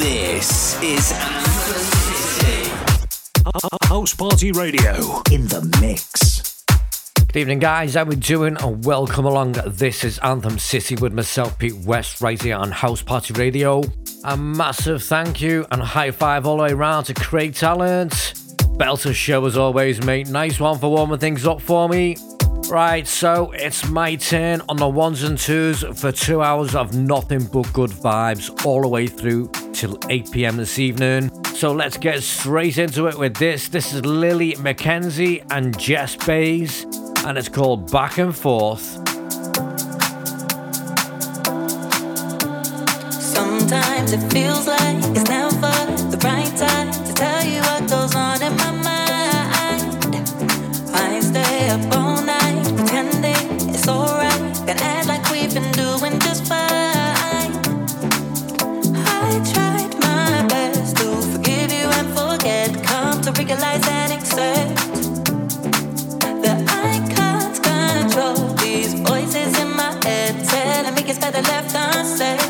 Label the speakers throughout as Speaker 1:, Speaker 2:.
Speaker 1: This is Anthem City.
Speaker 2: House Party Radio in the mix.
Speaker 3: Good evening, guys. How we doing? And welcome along. This is Anthem City with myself, Pete West, right here on House Party Radio. A massive thank you and high five all the way around to Craig Talent. Belter show as always, mate. Nice one for warming things up for me. Right, so it's my turn on the ones and twos for two hours of nothing but good vibes all the way through till 8 pm this evening. So let's get straight into it with this. This is Lily McKenzie and Jess Bays, and it's called Back and Forth.
Speaker 4: Sometimes it feels like it's never the right time to tell you what goes on in my mind. I stay up all night pretending it's alright. Can act like and accept I can't control these voices in my head telling me it's better left unsaid.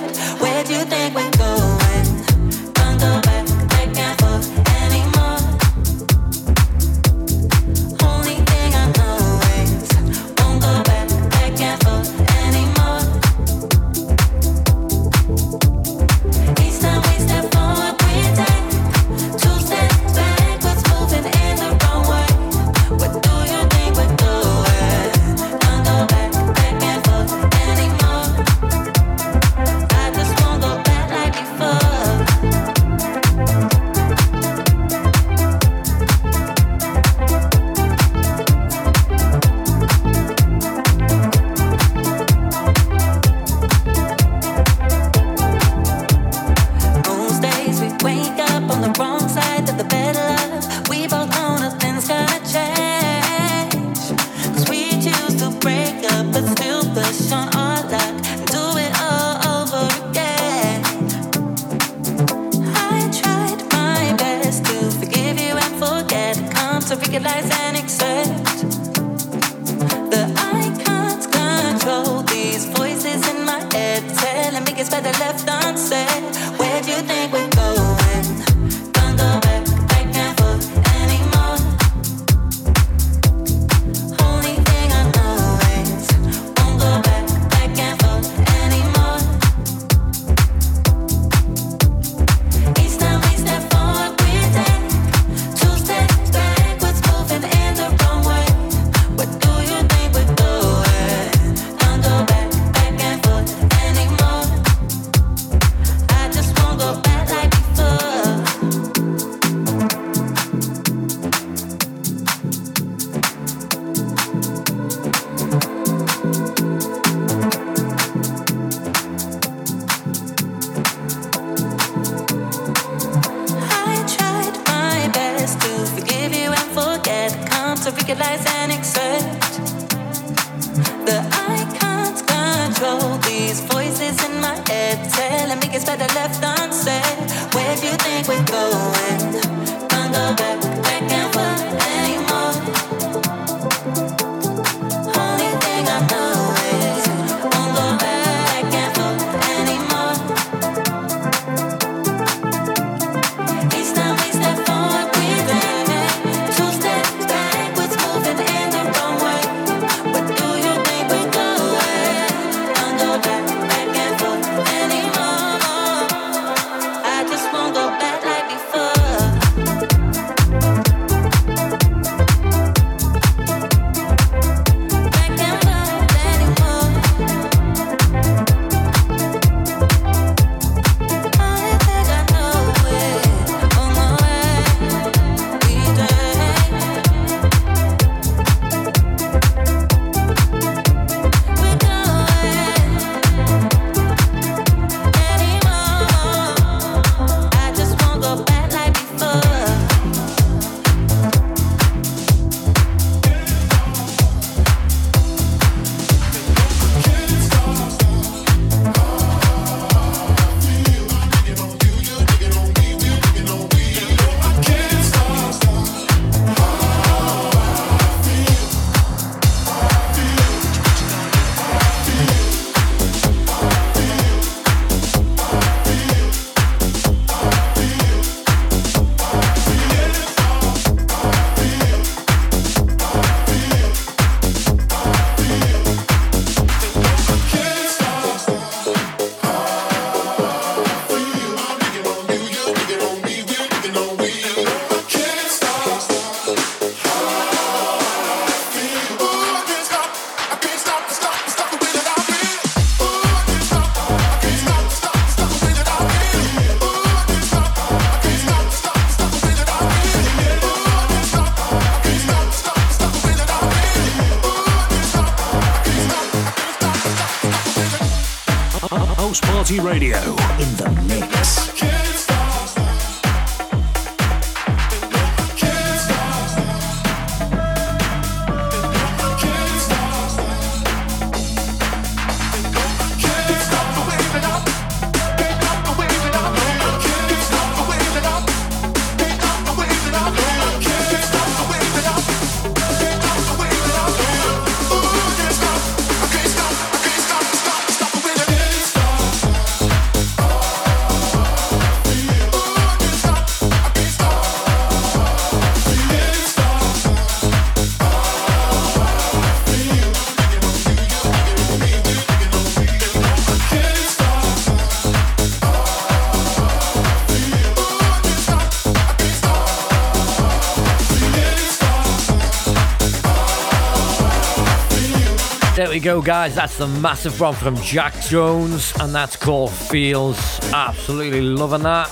Speaker 5: We go, guys. That's the massive one from Jack Jones, and that's called Feels. Absolutely loving that.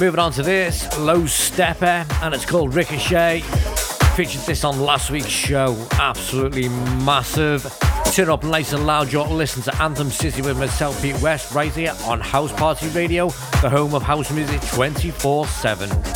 Speaker 5: Moving on to this, Low Steppa, and it's called Ricochet. Featured this on last week's show. Absolutely massive. Turn up nice and loud. You're listen to Anthem City with myself, Pete West, right here on House Party Radio, the home of house music 24 7.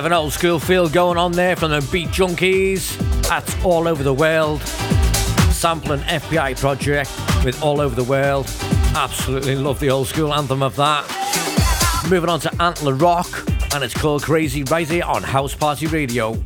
Speaker 3: of an old school feel going on there from the Beat Junkies. That's all over the world. Sampling FPI project with all over the world. Absolutely love the old school anthem of that. Moving on to Antler Rock, and it's called Crazy Rising on House Party Radio.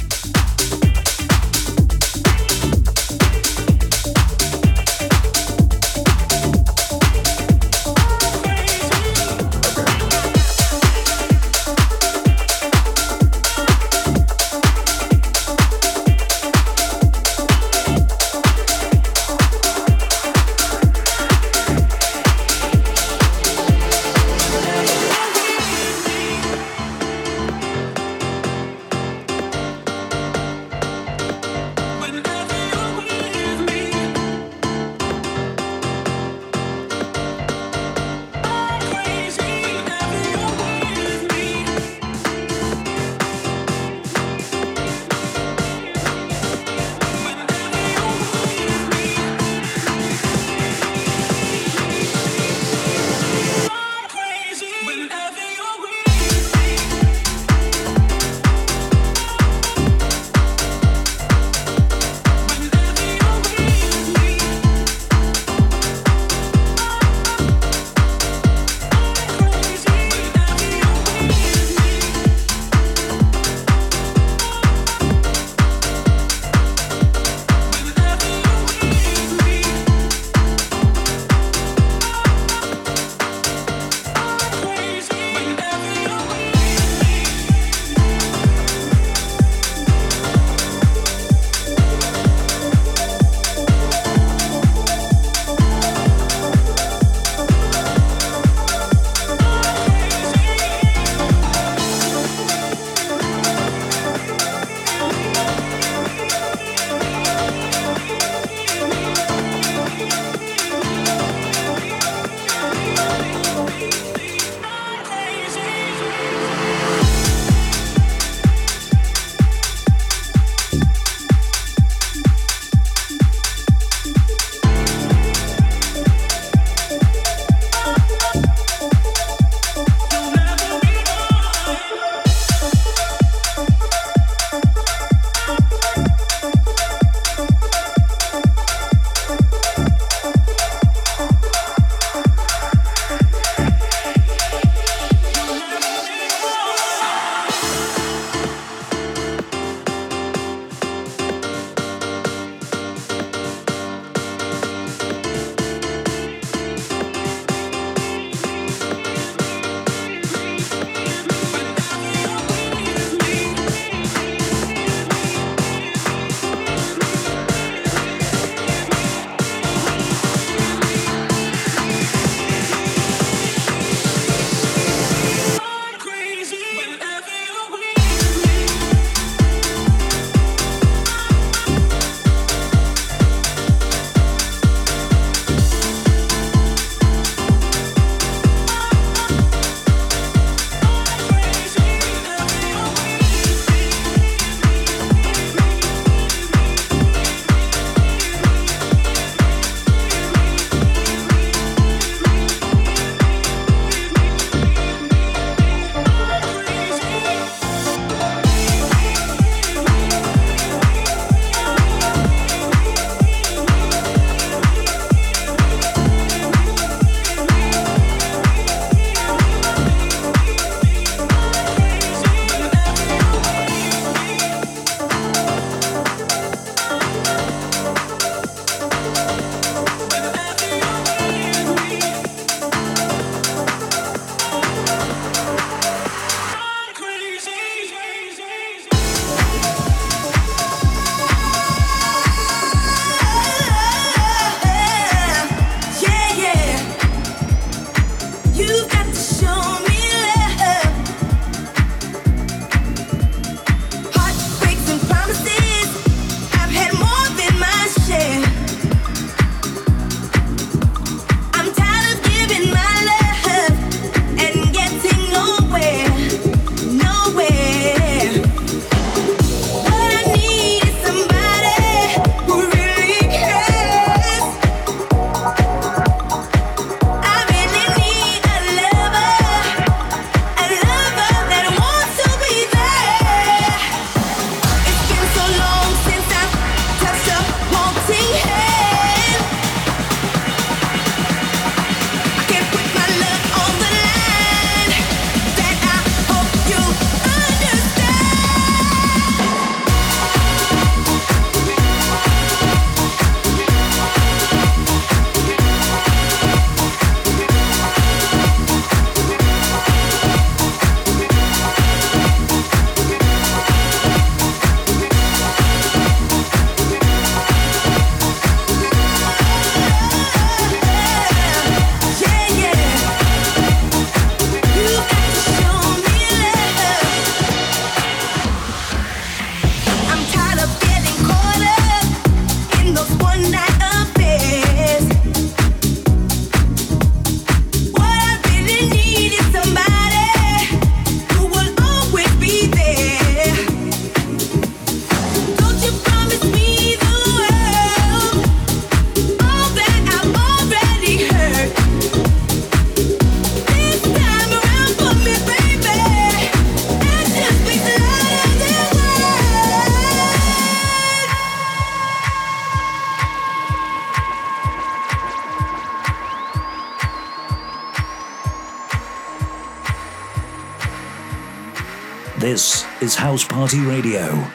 Speaker 2: Party Radio.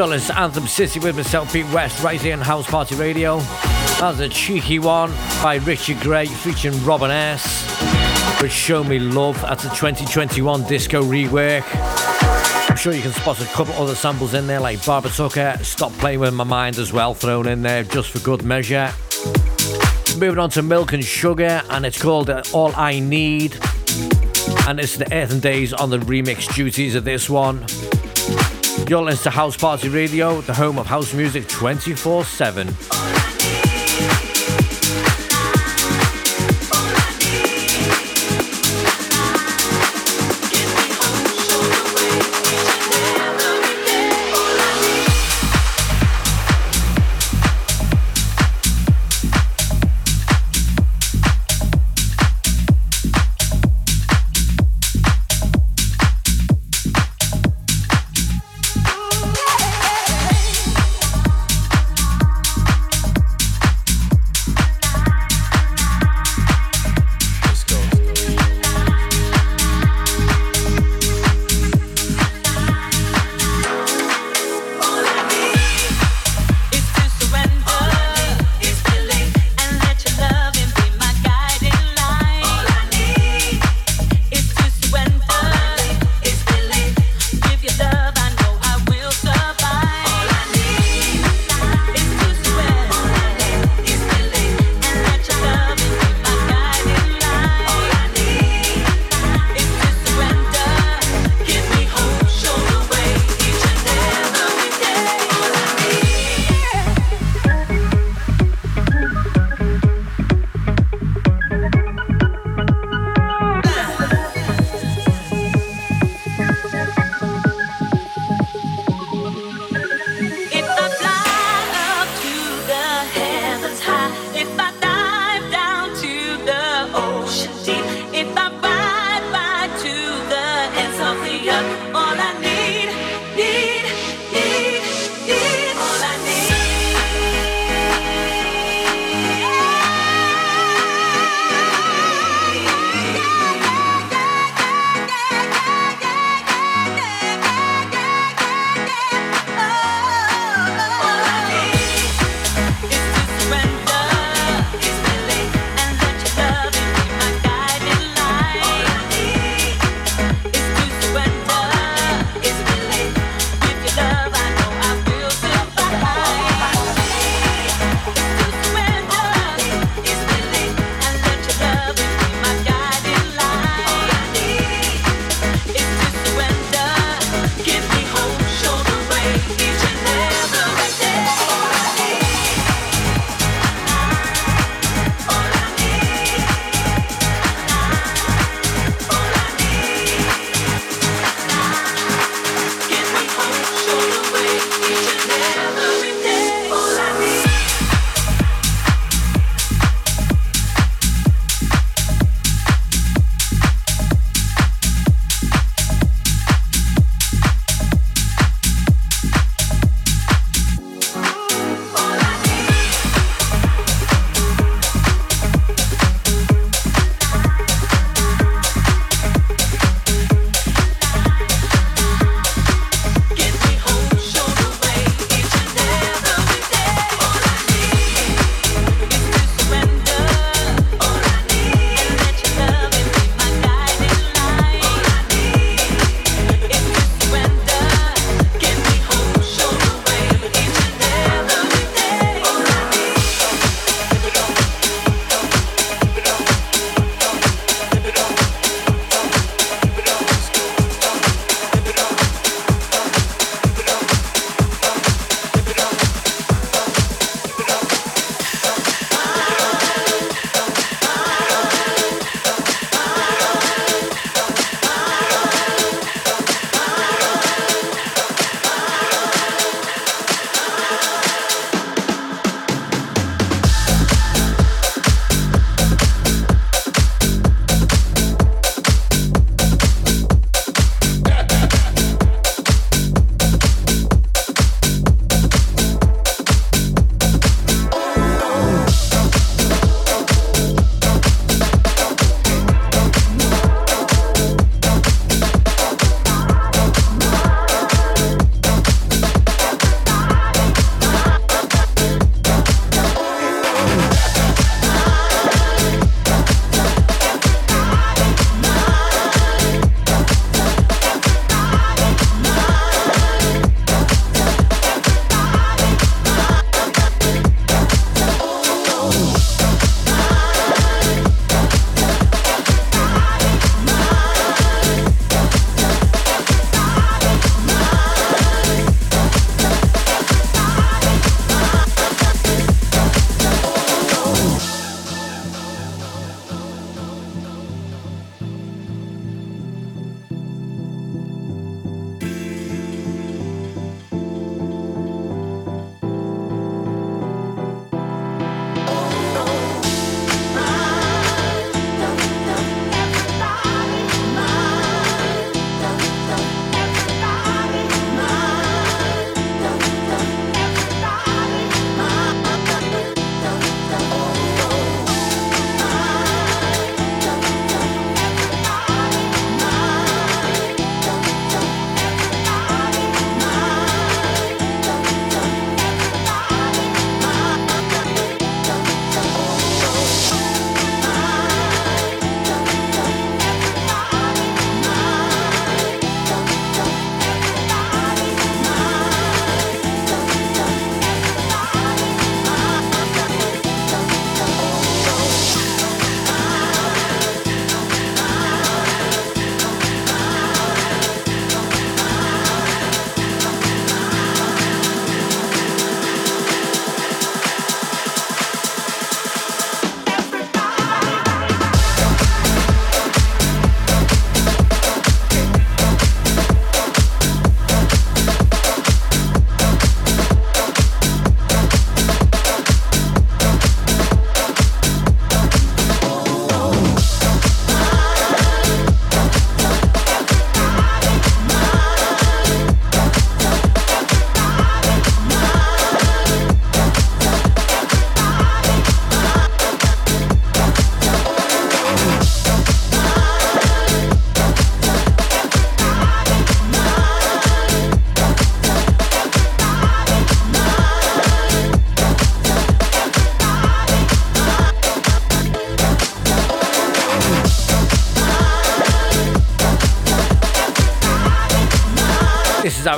Speaker 3: Anthem City with myself, Pete West, right here on House Party Radio. That's a cheeky one by Richard Gray featuring Robin S. With Show Me Love. That's a 2021 disco rework. I'm sure you can spot a couple other samples in there, like Barbara Tucker, Stop Playing With My Mind as well, thrown in there just for good measure. Moving on to Milk and Sugar, and it's called uh, All I Need. And it's the Earth n Days on the remix duties of this one. You're listening to House Party Radio, the home of house music 24 7.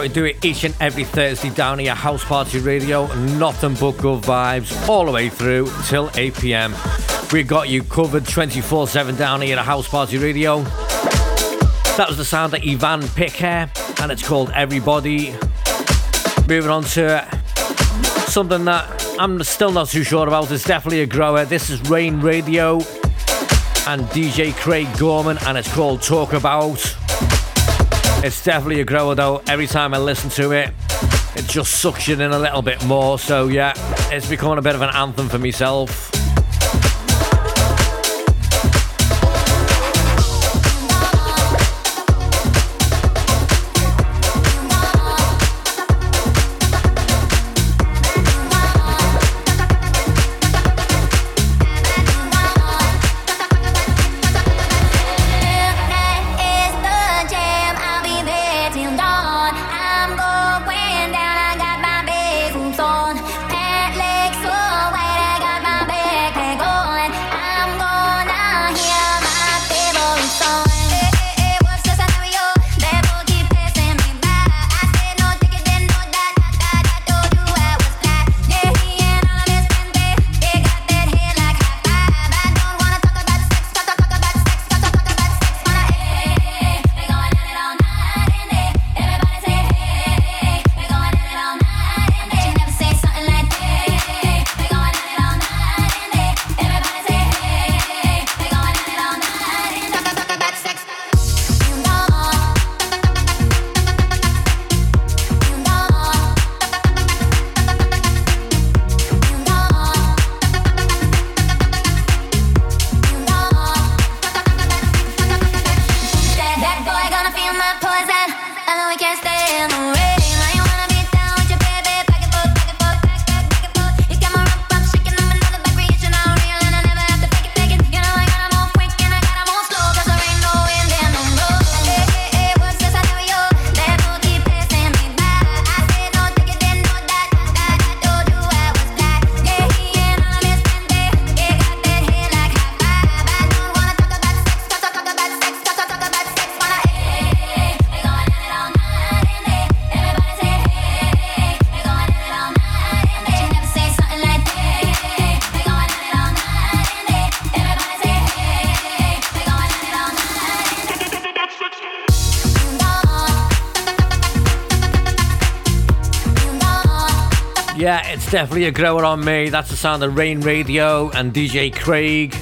Speaker 6: We do it each and every Thursday down here, House Party Radio. Nothing but good vibes all the way through till 8 pm. We got you covered 24 7 down here at House Party Radio. That was the sound of Ivan Picker, and it's called Everybody. Moving on to something that I'm still not too sure about. It's definitely a grower. This is Rain Radio and DJ Craig Gorman, and it's called Talk About. It's definitely a grower though. Every time I listen to it, it just sucks you in a little bit more. So yeah, it's becoming a bit of an anthem for myself. Definitely a grower on me. That's the sound of Rain Radio and DJ Craig,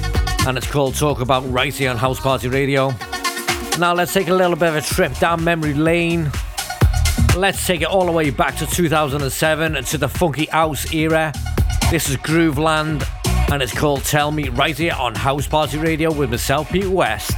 Speaker 6: and it's called Talk About right here on House Party Radio. Now let's take a little bit of a trip down memory lane. Let's take it all the way back to 2007 and to the funky house era. This is Grooveland, and it's called Tell Me right here on House Party Radio with myself, Pete West.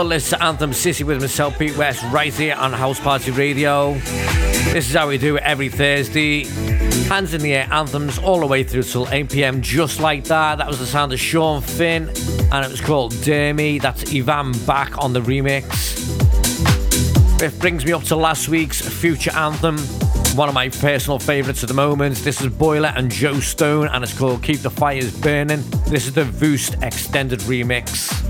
Speaker 2: You're listening to Anthem City with myself, Pete West, right here on House Party Radio. This is how we do it every Thursday. Hands in the air anthems all the way through till 8 pm, just like that. That was the sound of Sean Finn, and it was called Dermy. That's Ivan back on the remix. It brings me up to last week's future anthem, one of my personal favourites at the moment. This is Boiler and Joe Stone, and it's called Keep the Fires Burning. This is the Voost extended remix.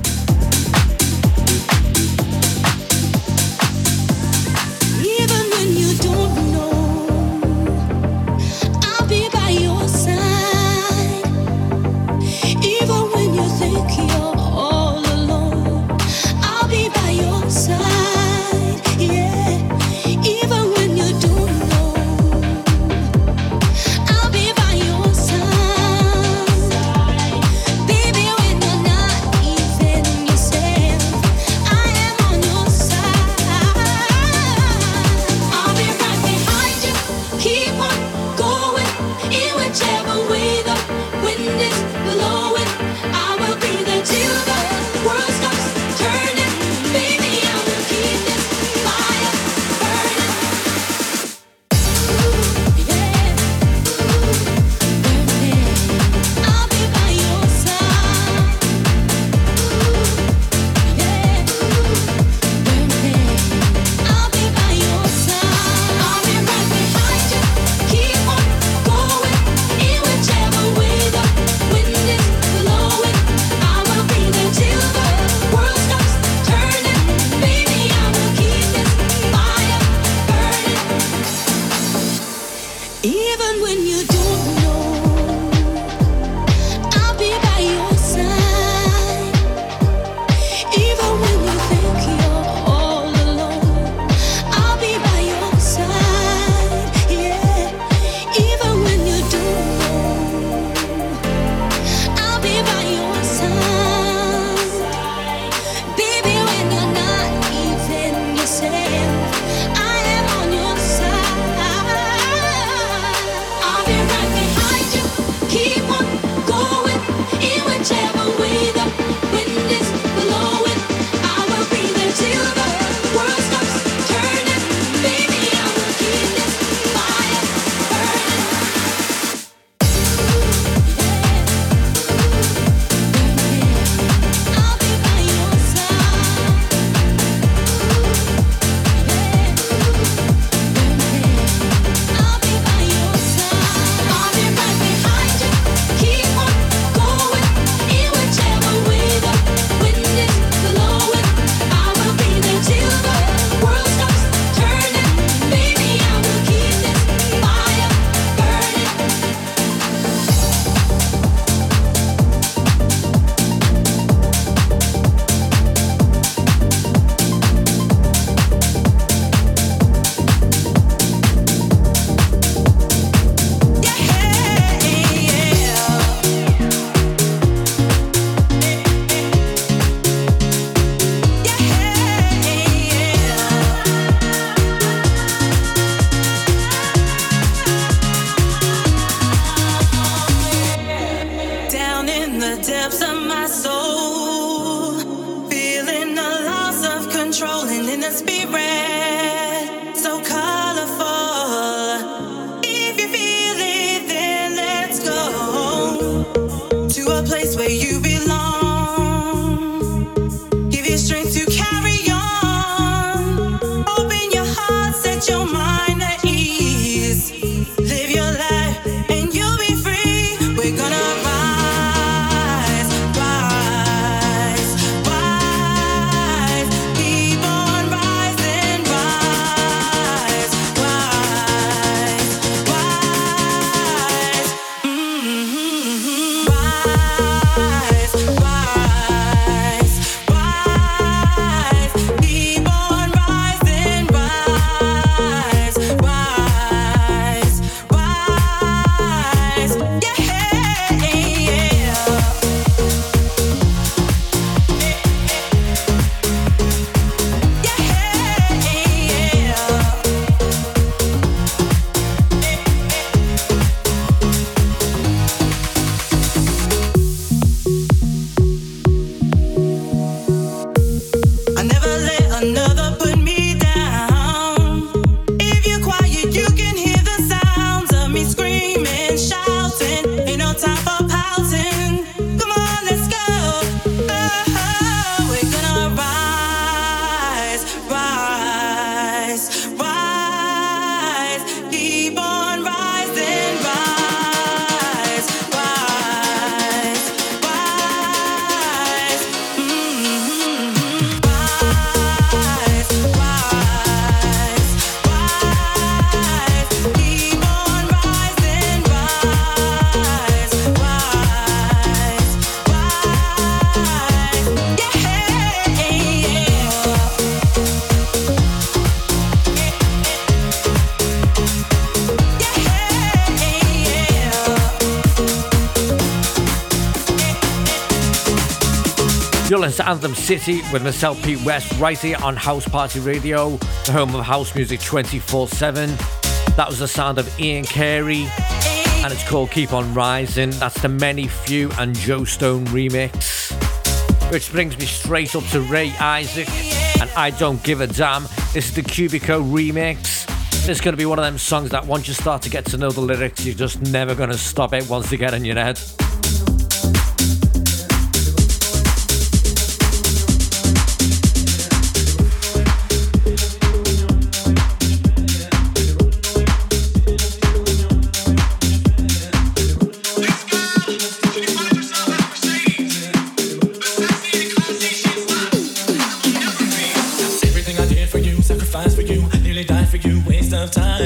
Speaker 7: To Anthem City with myself, Pete West, right here on House Party Radio, the home of house music 24 7. That was the sound of Ian Carey, and it's called Keep On Rising. That's the Many Few and Joe Stone remix. Which brings me straight up to Ray Isaac and I Don't Give a Damn. This is the Cubico remix. Is going to be one of them songs that once you start to get to know the lyrics, you're just never going to stop it once they get in your head. time.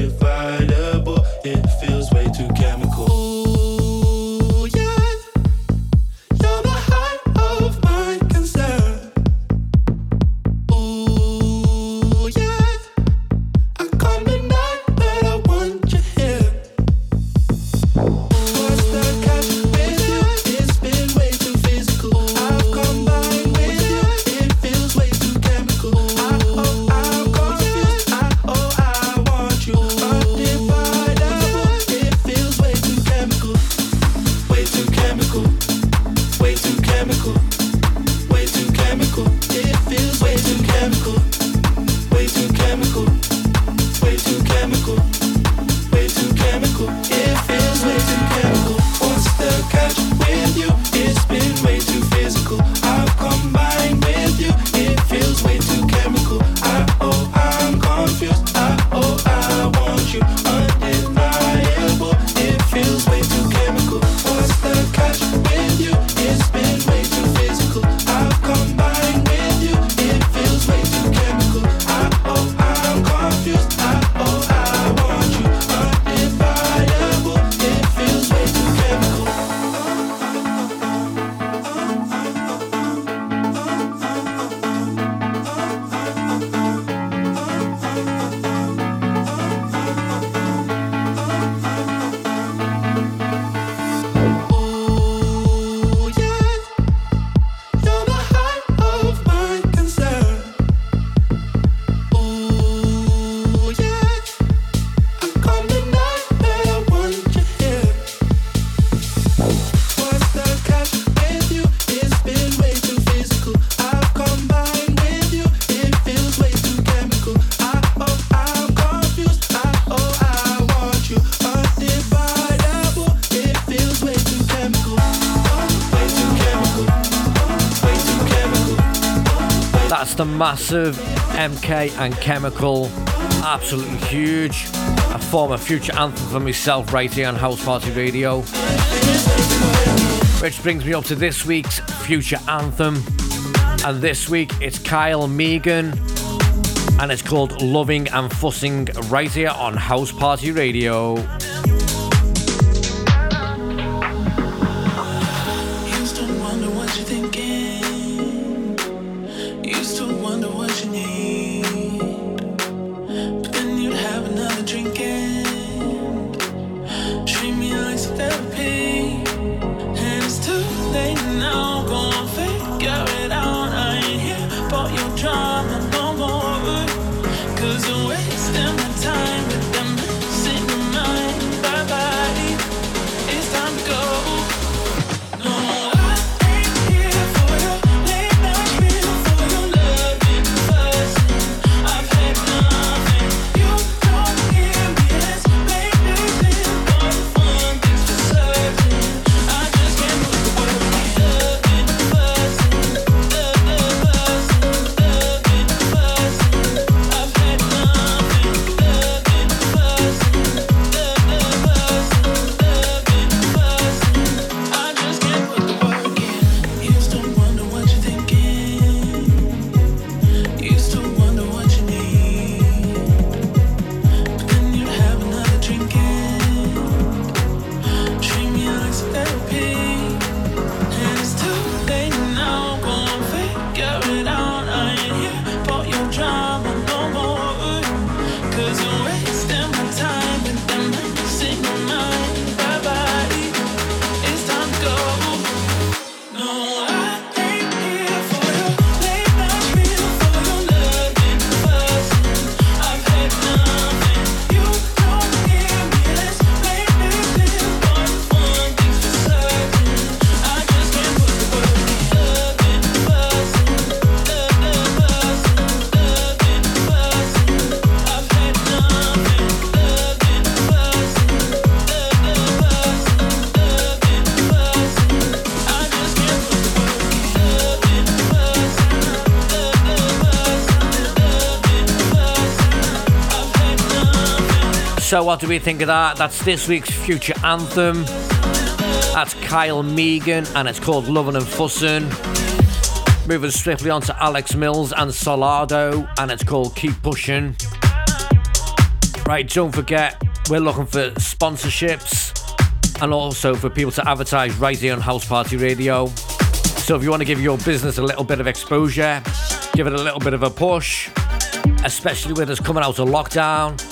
Speaker 7: to find a massive MK and Chemical, absolutely huge. A former future anthem for myself right here on House Party Radio. Which brings me up to this week's future anthem. And this week it's Kyle Megan. And it's called Loving and Fussing right here on House Party Radio. What do we think of that? That's this week's future anthem. That's Kyle Megan, and it's called Lovin' and Fussin'. Moving swiftly on to Alex Mills and Solardo, and it's called Keep Pushing.
Speaker 3: Right, don't forget, we're looking for sponsorships and also for people to advertise right here on House Party Radio. So if you want to give your business a little bit of exposure, give it a little bit of a push, especially with us coming out of lockdown,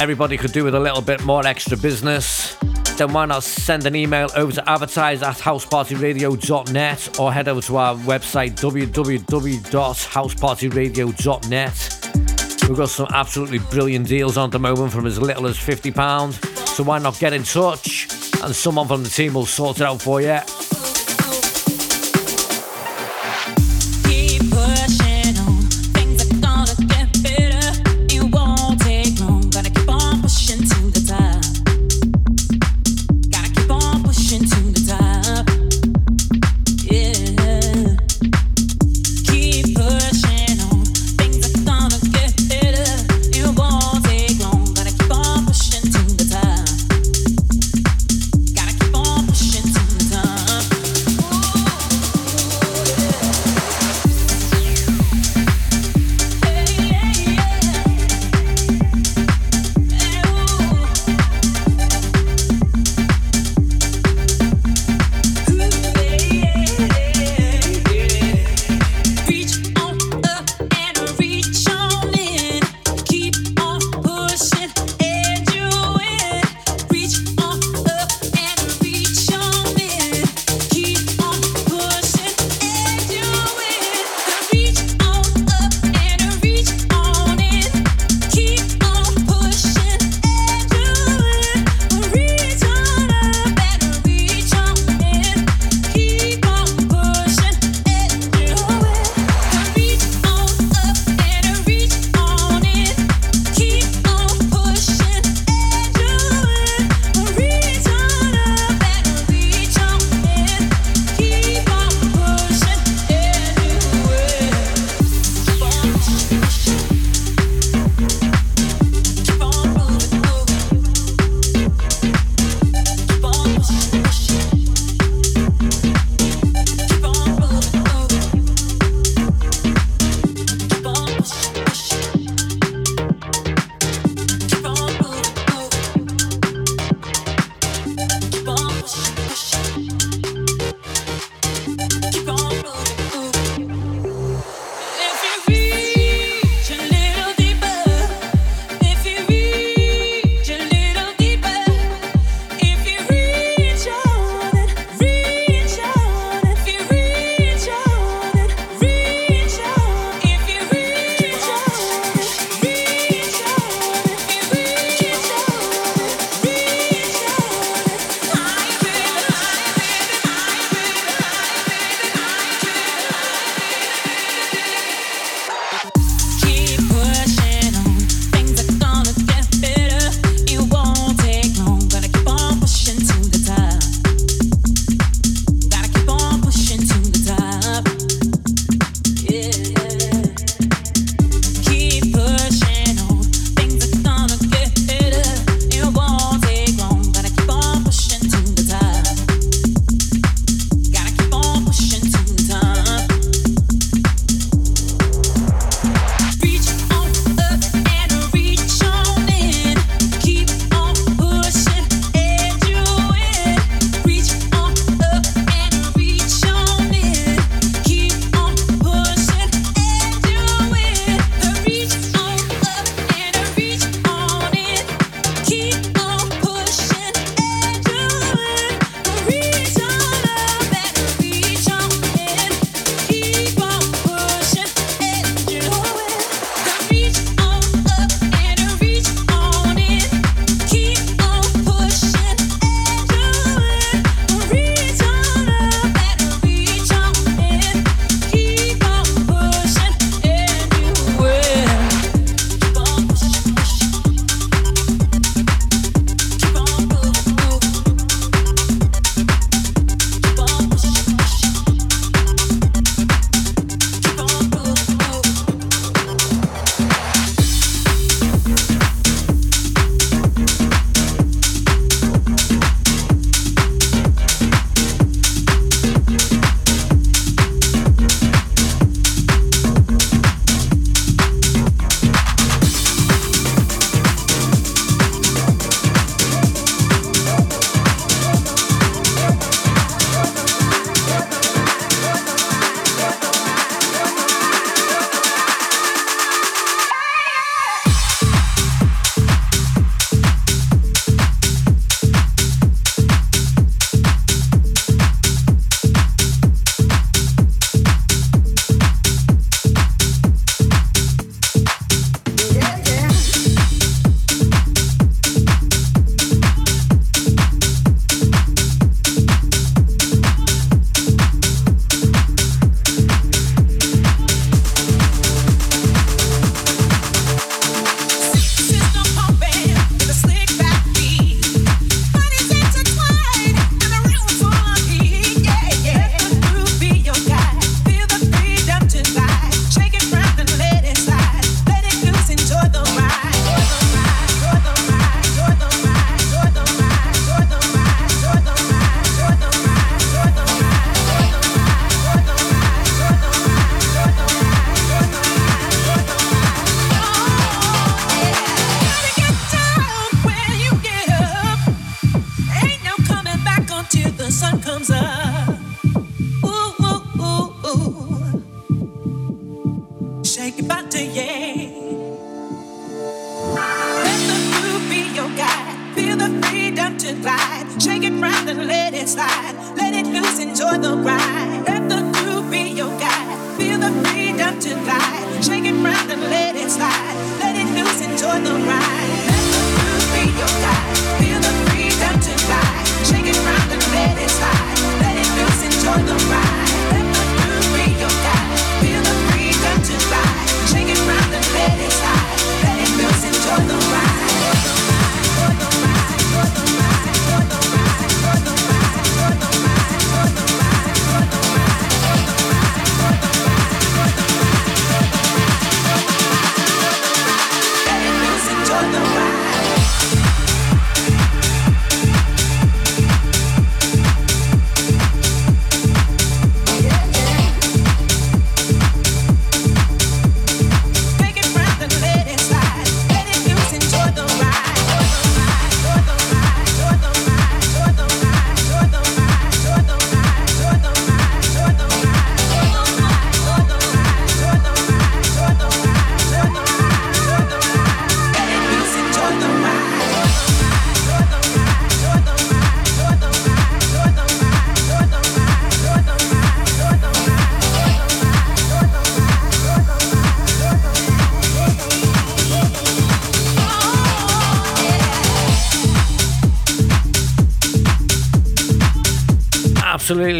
Speaker 3: everybody could do with a little bit more extra business. Then why not send an email over to advertise at housepartyradio.net or head over to our website www.housepartyradio.net. We've got some absolutely brilliant deals on at the moment from as little as £50. So why not get in touch and someone from the team will sort it out for you.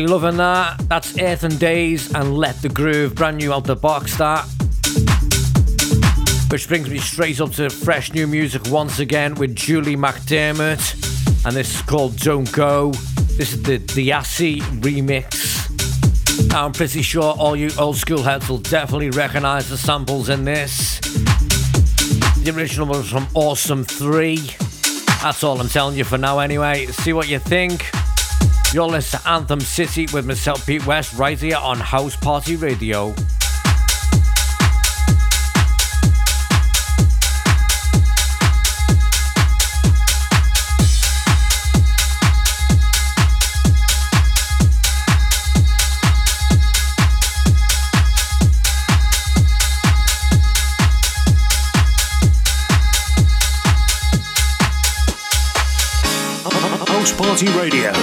Speaker 3: loving that. That's Earth n Days and Let the Groove, brand new out the box that. Which brings me straight up to fresh new music once again with Julie McDermott. And this is called Don't Go. This is the Diassi remix. I'm pretty sure all you old school heads will definitely recognize the samples in this. The original was from Awesome 3. That's all I'm telling you for now, anyway. See what you think. You're listening to Anthem City with myself, Pete West, right here on House Party Radio.
Speaker 4: Party Radio.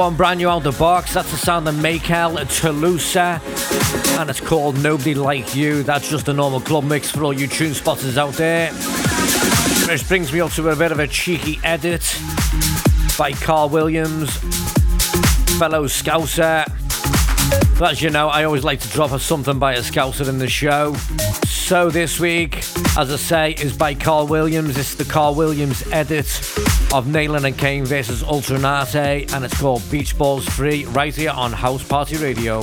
Speaker 3: One brand new out the box. That's the sound of Makel Toulouse. And it's called Nobody Like You. That's just a normal club mix for all you tune spotters out there. Which brings me up to a bit of a cheeky edit by Carl Williams, fellow Scouser. But as you know, I always like to drop a something by a Scouser in the show. So this week, as I say, is by Carl Williams. It's the Carl Williams edit of Nalin and Kane versus Ultra Naté, and it's called Beach Balls Free, right here on House Party Radio.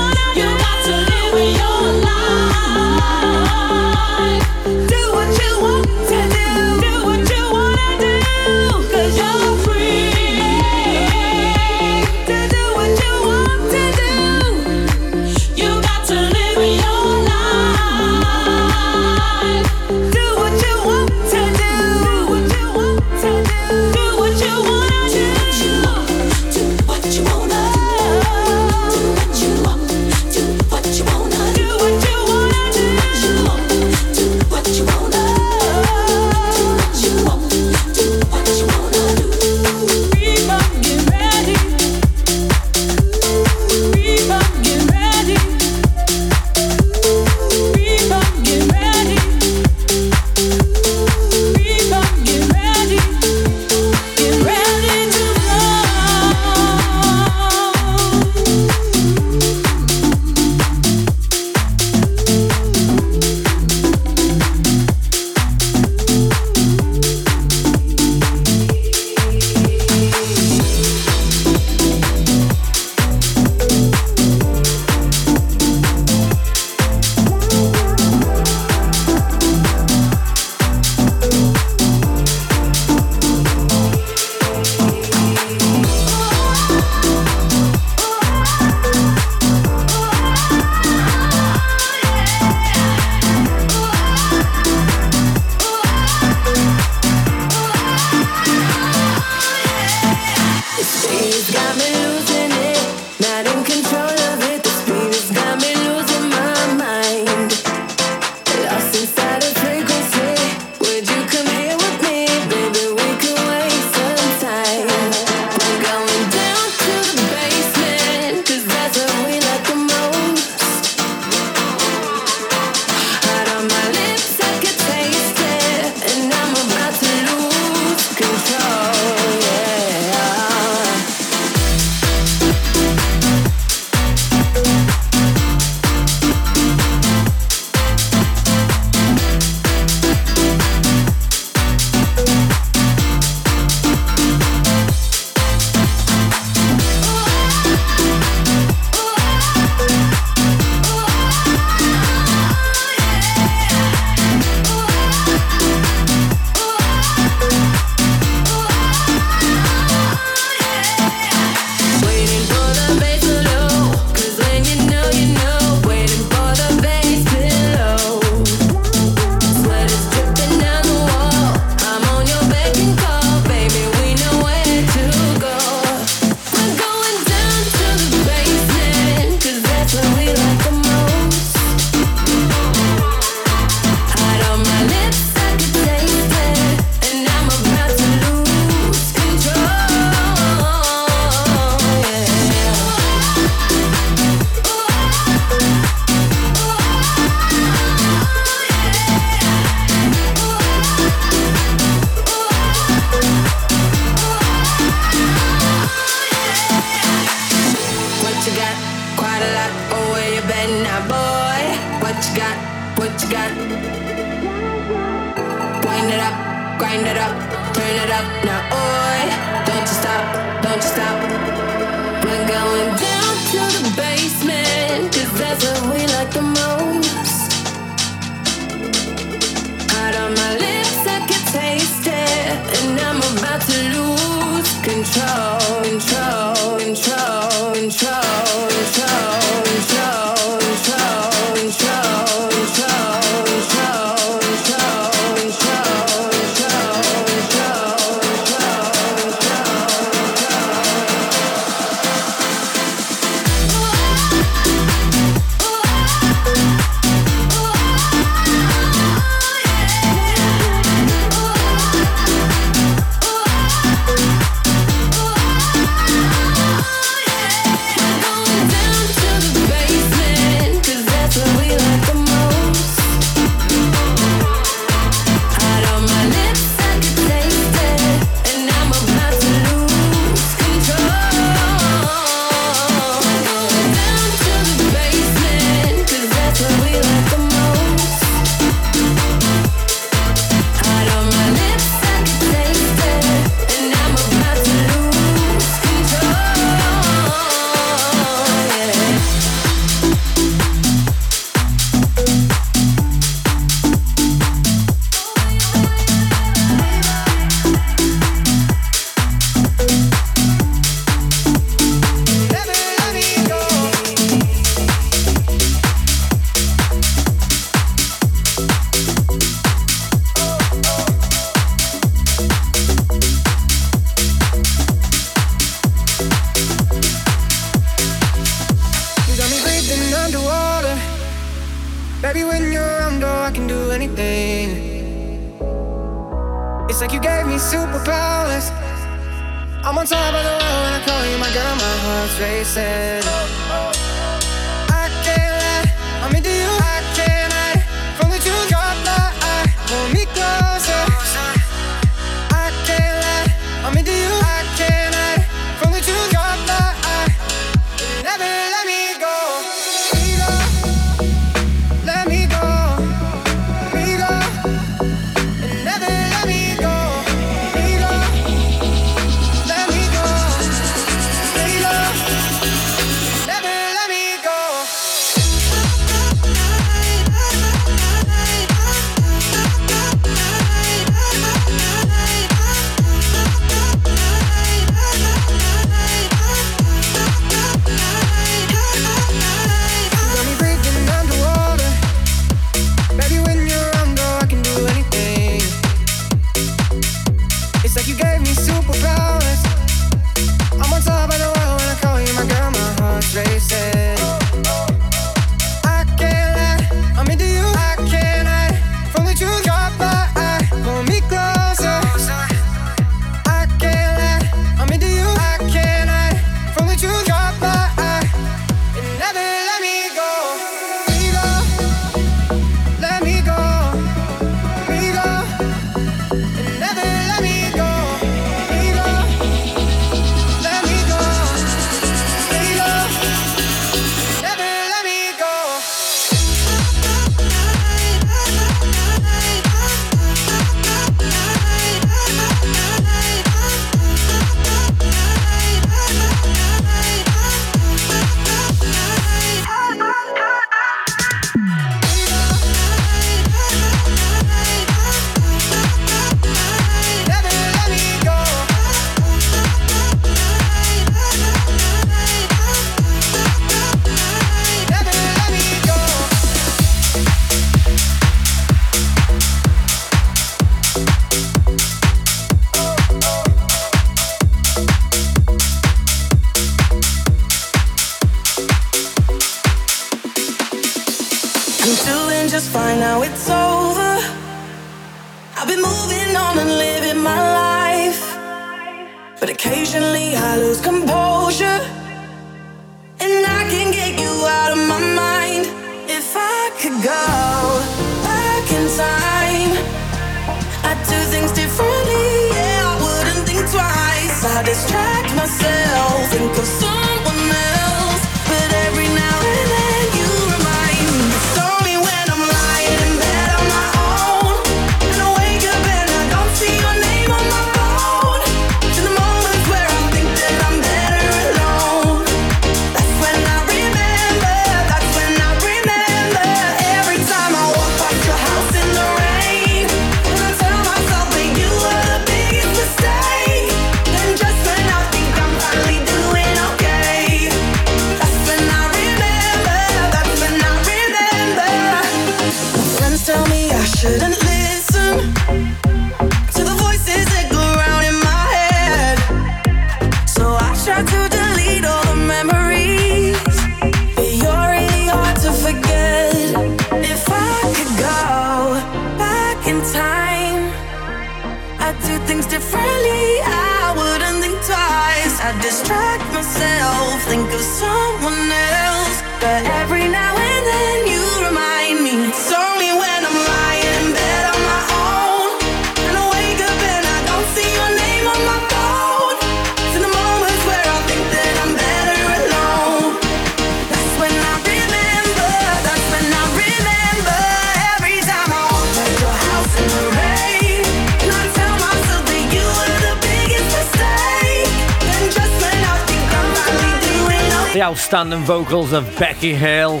Speaker 3: Outstanding vocals of Becky Hill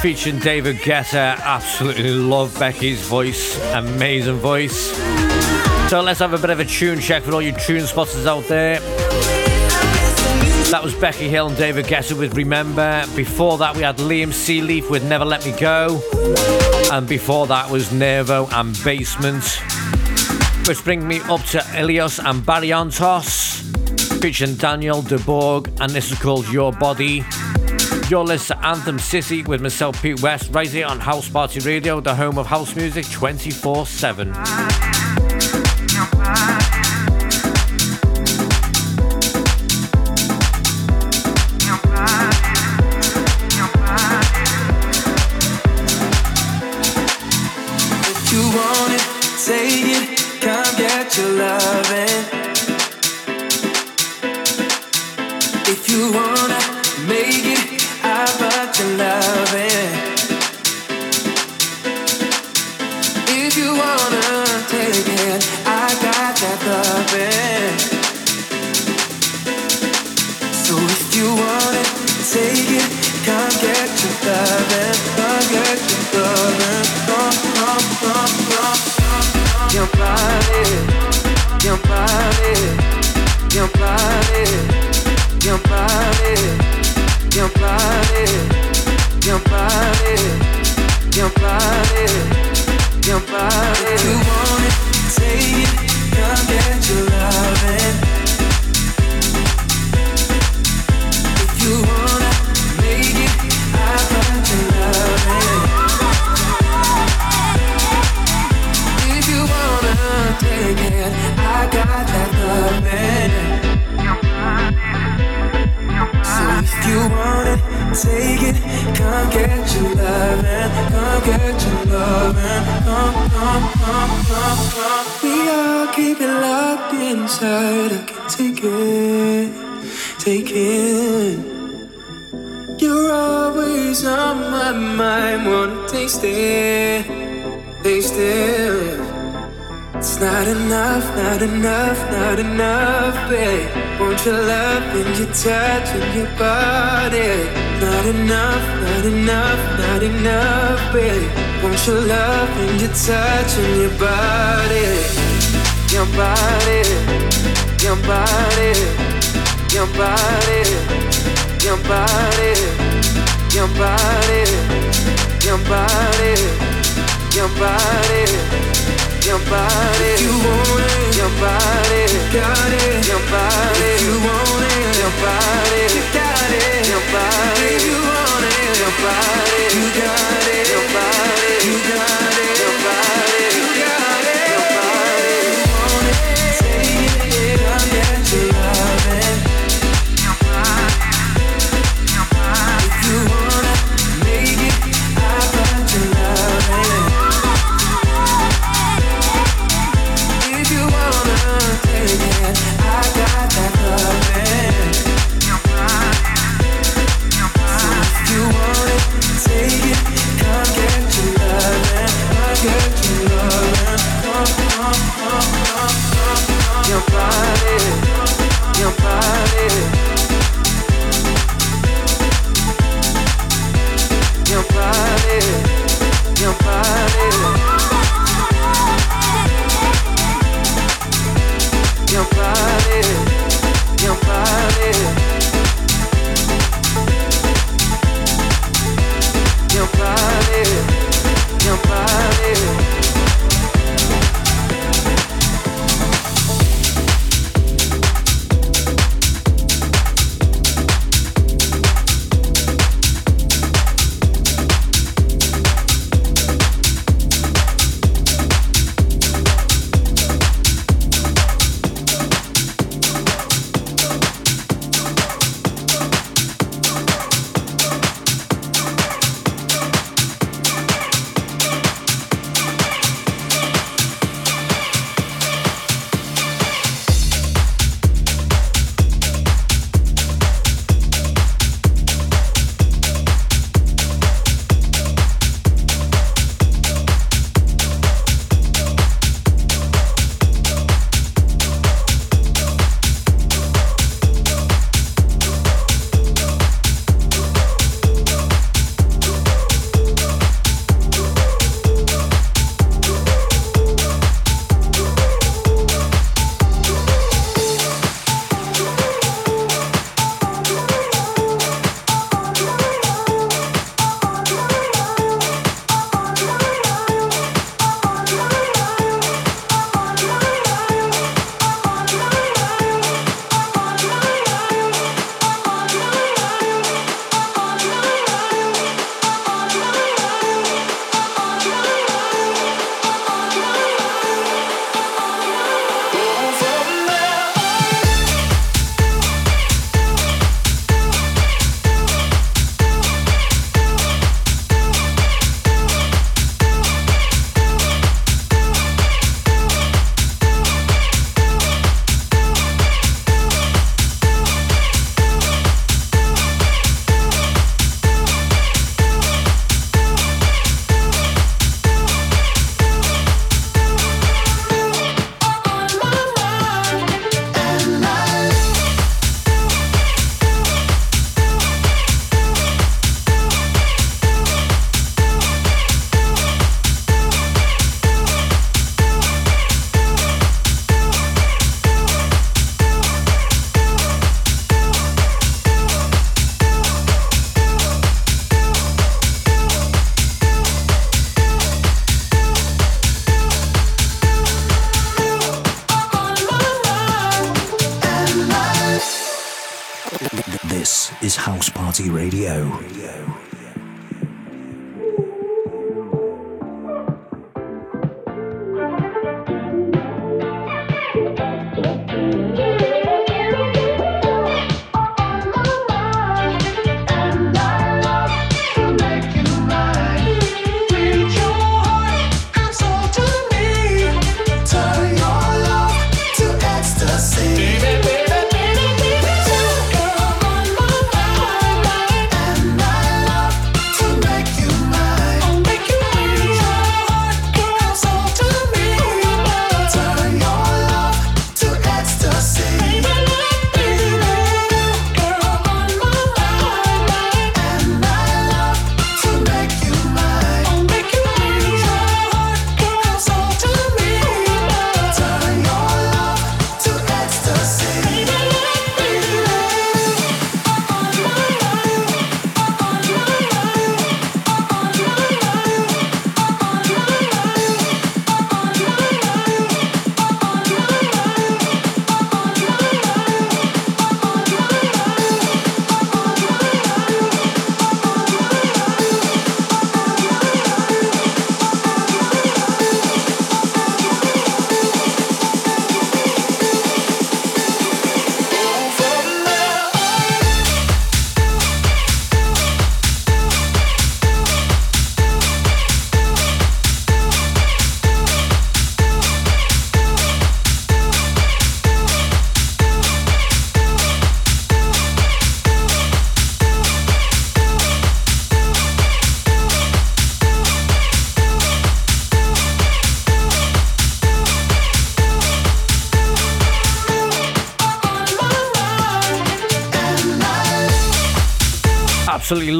Speaker 3: featuring David Guetta. Absolutely love Becky's voice. Amazing voice. So let's have a bit of a tune check for all you tune spotters out there. That was Becky Hill and David Guetta with Remember. Before that, we had Liam Sealeaf with Never Let Me Go. And before that was Nervo and Basement. Which brings me up to Illyus and Barrientos, featuring Daniel DeBorg, and this is called Your Body. You're listening to Anthem City with myself, Pete West, right here on House Party Radio, the home of house music 24 7.
Speaker 8: Take it. You're always on my mind. Wanna taste it, taste it. It's not enough, not enough, not enough, babe. Want your love and your touch and your body. Not enough, not enough, not enough, babe. Want your love and your touch and your body. Your body, your body, your body, your body, your body, your body, your body. Your body, if you want it, your body, got it. Your body, if you want it, your body, you got it. Your body, if you want it, your body, you got it. Your body, you got it.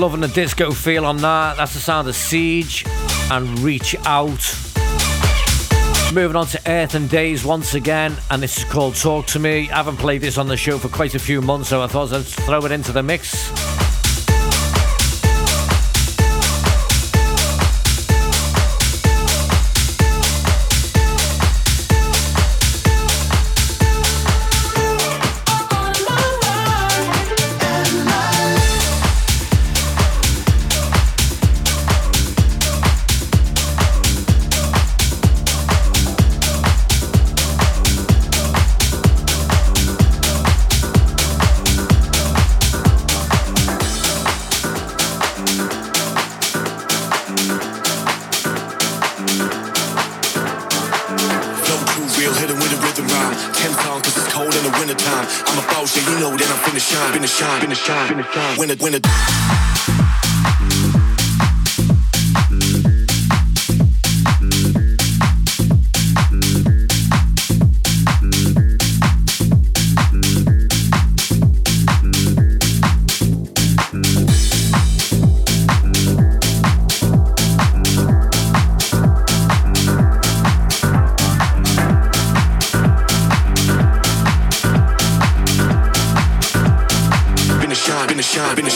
Speaker 8: Loving
Speaker 3: the disco feel on that. That's the sound of Siege and Reach Out. Moving on to Earth n Days once again, and this is called Talk to Me. I haven't played this on the show for quite a few months, so I thought I'd throw it into the mix.
Speaker 9: Finna shine, finna shine, finna shine. When it, when it.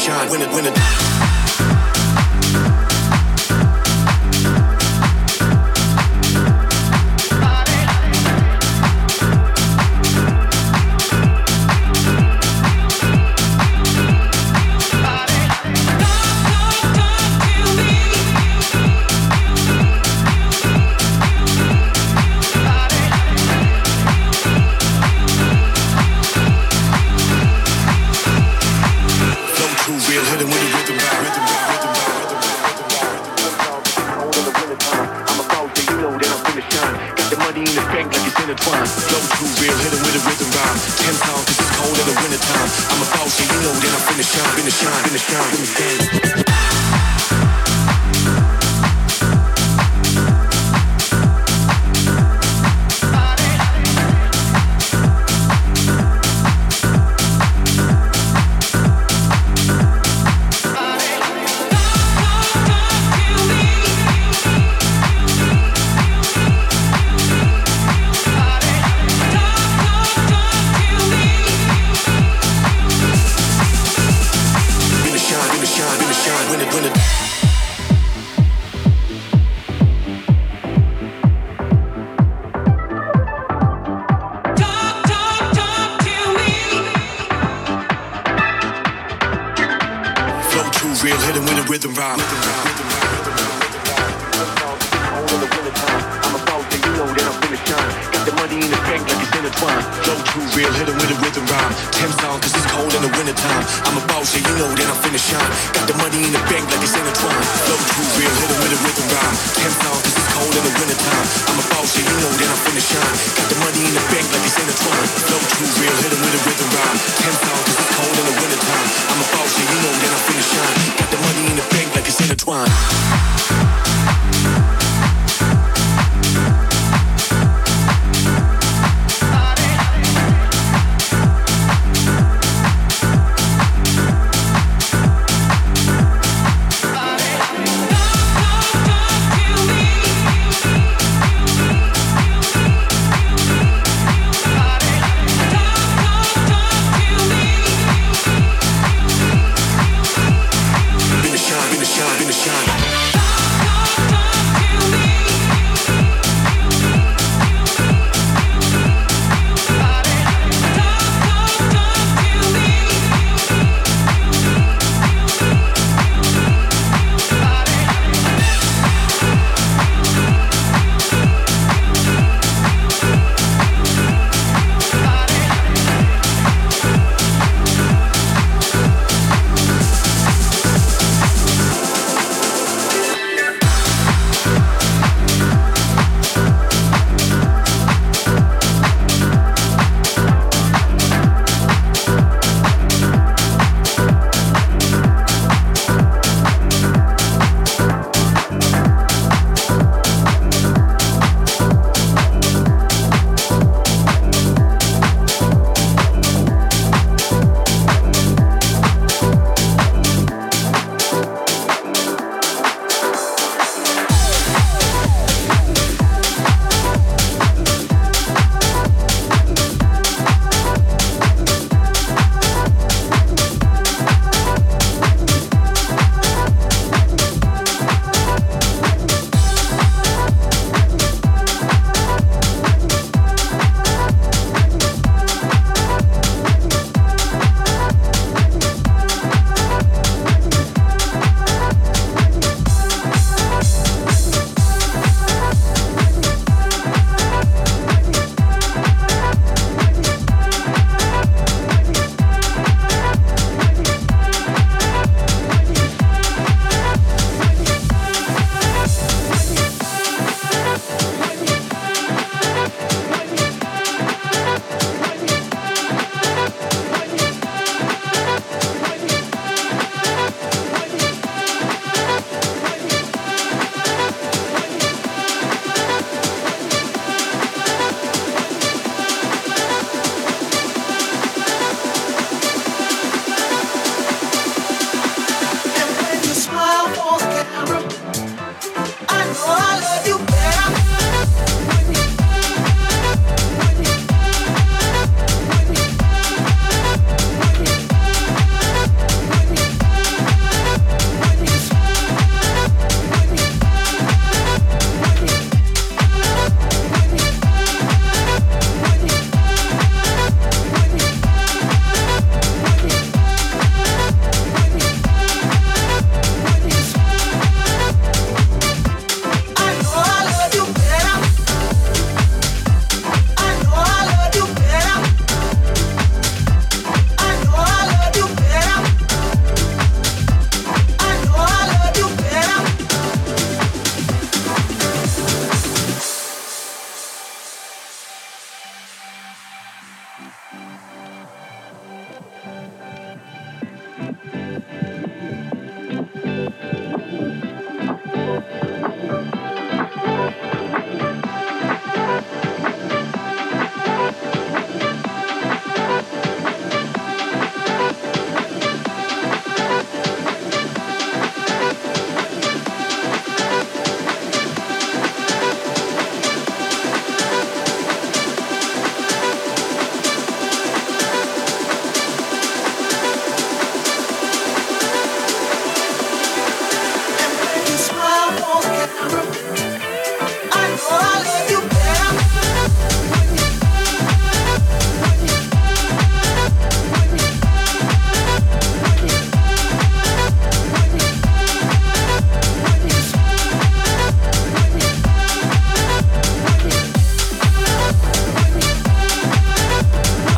Speaker 9: Shine, shine. It, when it.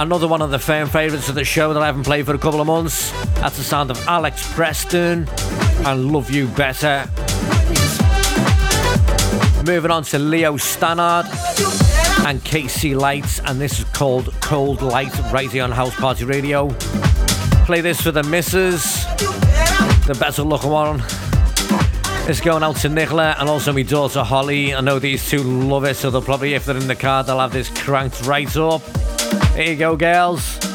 Speaker 2: Another one of the fan favourites of the show that I haven't played for a couple of months. That's the sound of Alex Preston and Love You Better. Moving on to Leo Stannard and KC Lights, and this is called Cold Light right here on House Party Radio. Play this for the missus, the better looking one. It's going out to Nicola and also my daughter Holly. I know these two love it, so they'll probably, if they're in the car, they'll have this cranked right up. There you go, girls.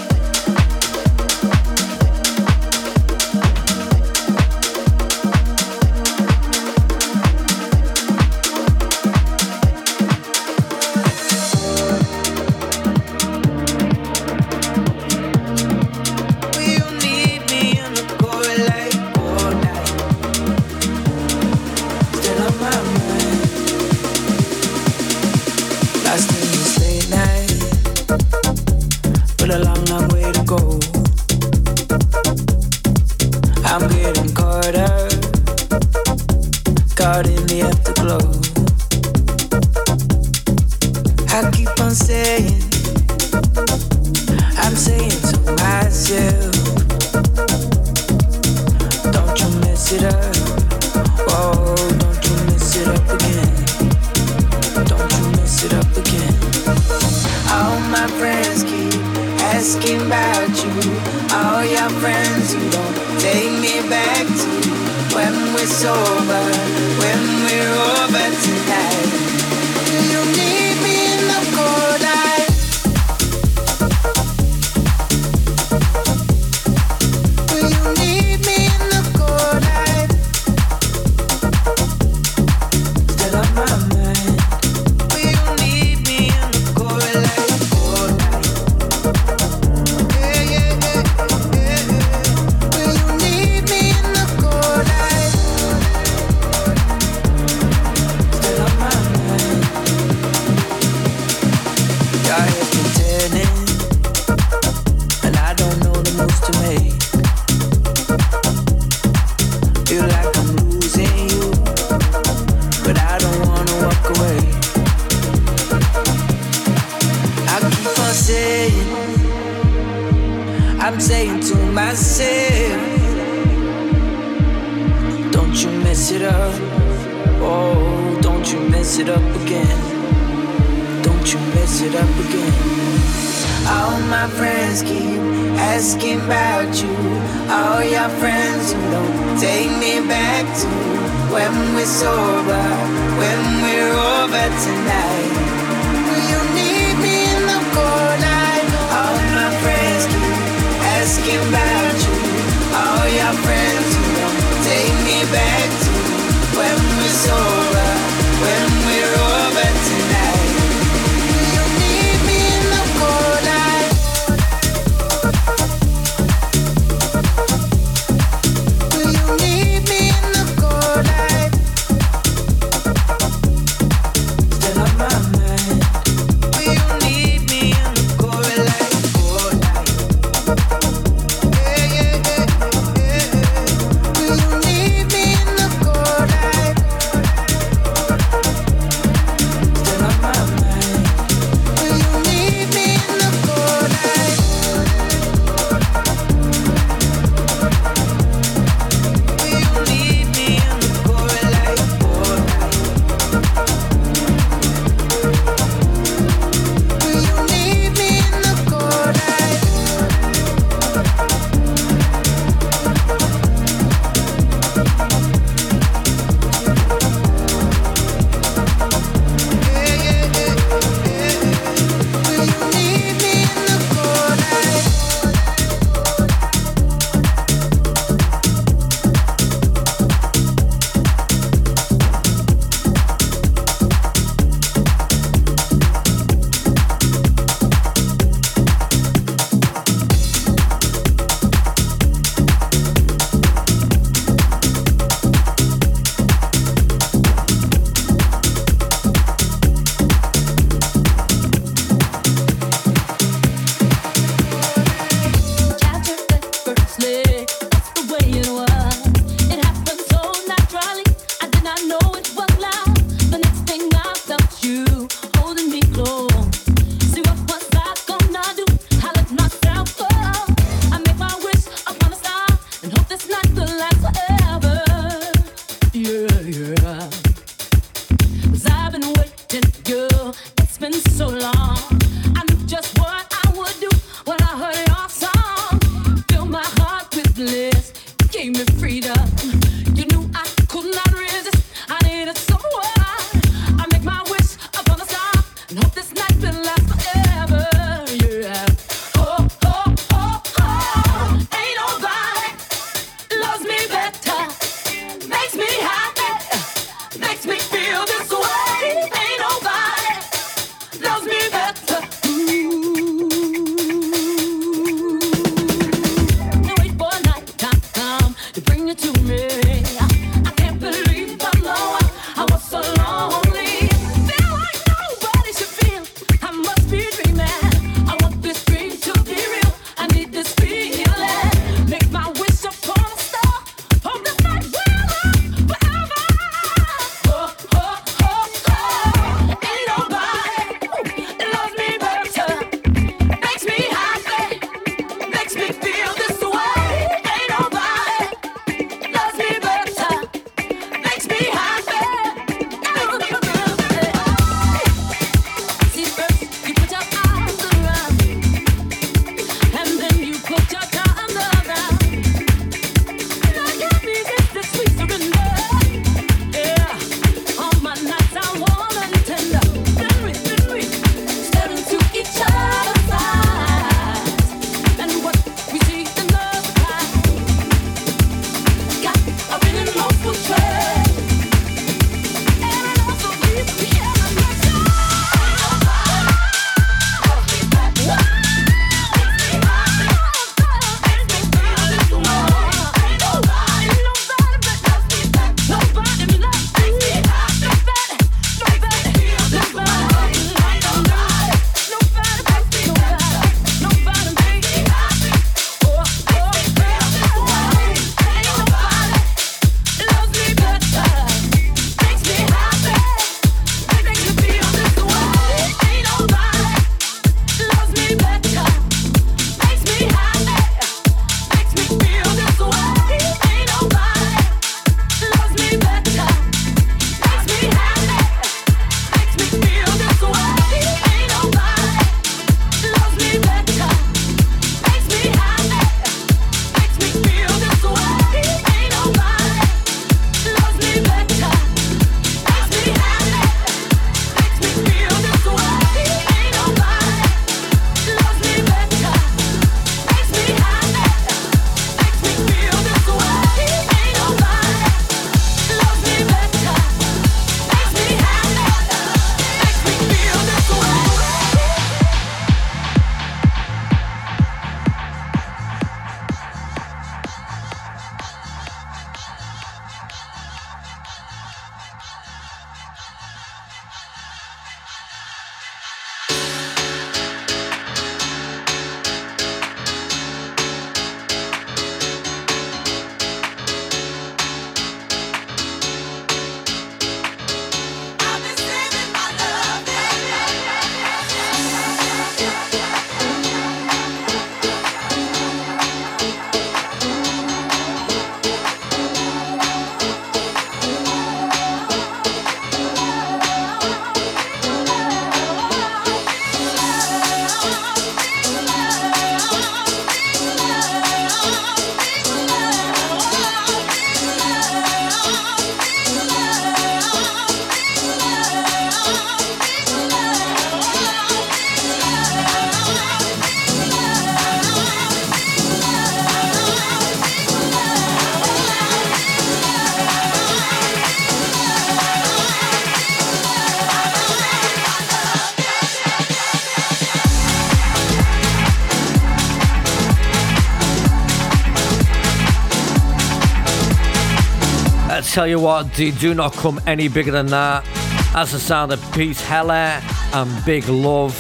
Speaker 3: Tell you what, they do not come any bigger than that. That's the sound of Pete Heller and Big Love.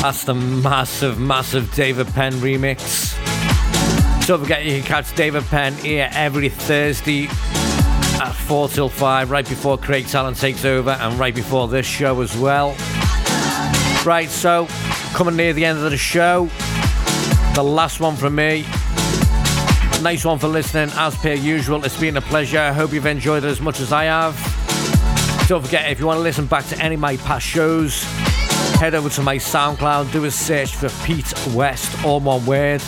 Speaker 3: That's the massive, massive David Penn remix. Don't forget you can catch David Penn here every Thursday at 4 till 5, right before Craig Talon takes over and right before this show as well. Right, so coming near the end of the show, the last one from me. Nice one for listening, as per usual. It's been a pleasure. I hope you've enjoyed it as much as I have. Don't forget, if you want to listen back to any of my past shows, head over to my SoundCloud, do a search for Pete West, all one word.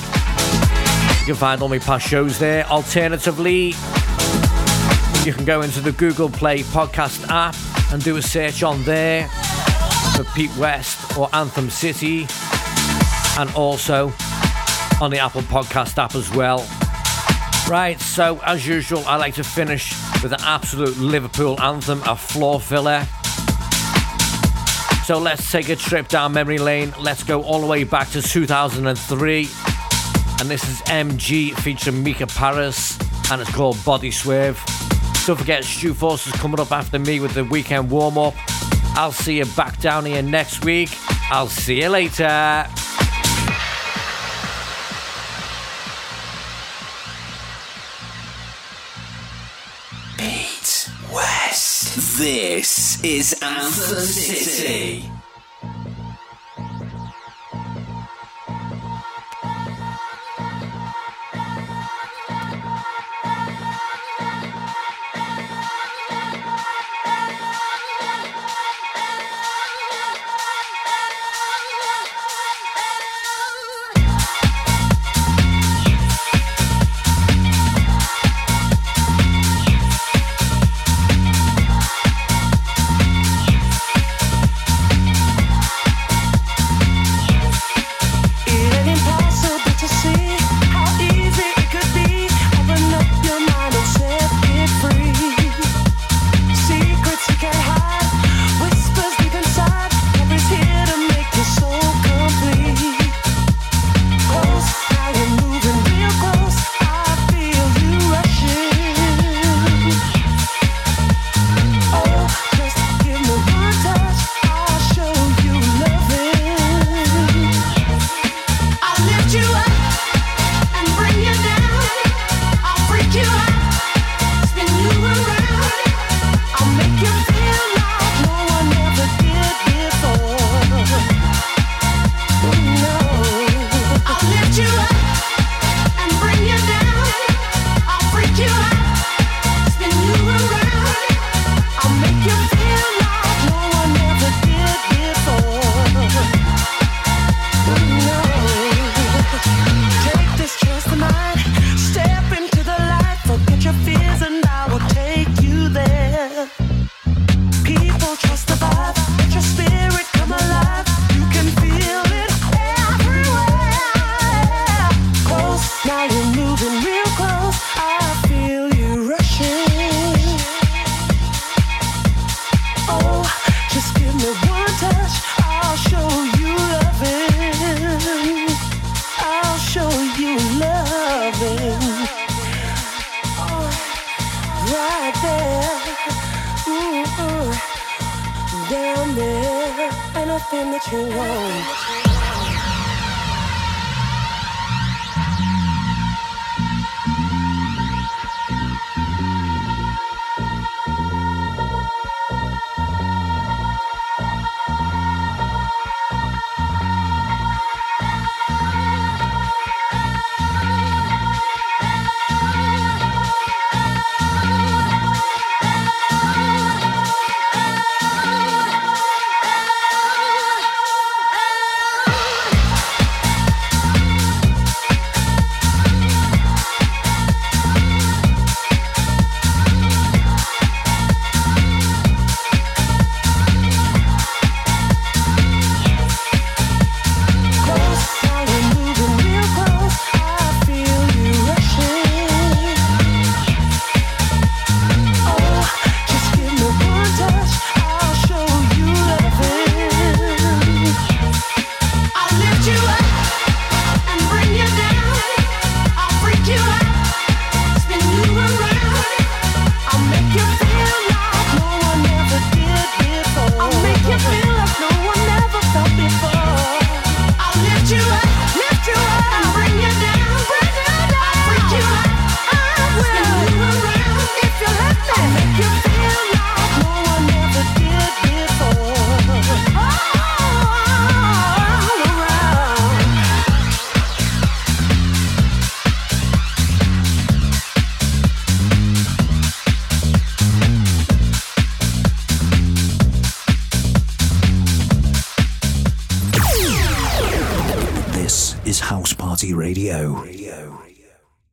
Speaker 3: You can find all my past shows there. Alternatively, you can go into the Google Play podcast app and do a search on there for Pete West or Anthem City, and also on the Apple Podcast app as well. Right, so as usual, I like to finish with an absolute Liverpool anthem, a floor filler. So let's take a trip down memory lane. Let's go all the way back to 2003. And this is MG featuring Mika Paris, and it's called Body Swerve. Don't forget, Stu Force is coming up after me with the weekend warm up. I'll see you back down here next week. I'll see you later.
Speaker 1: This is Anthem City.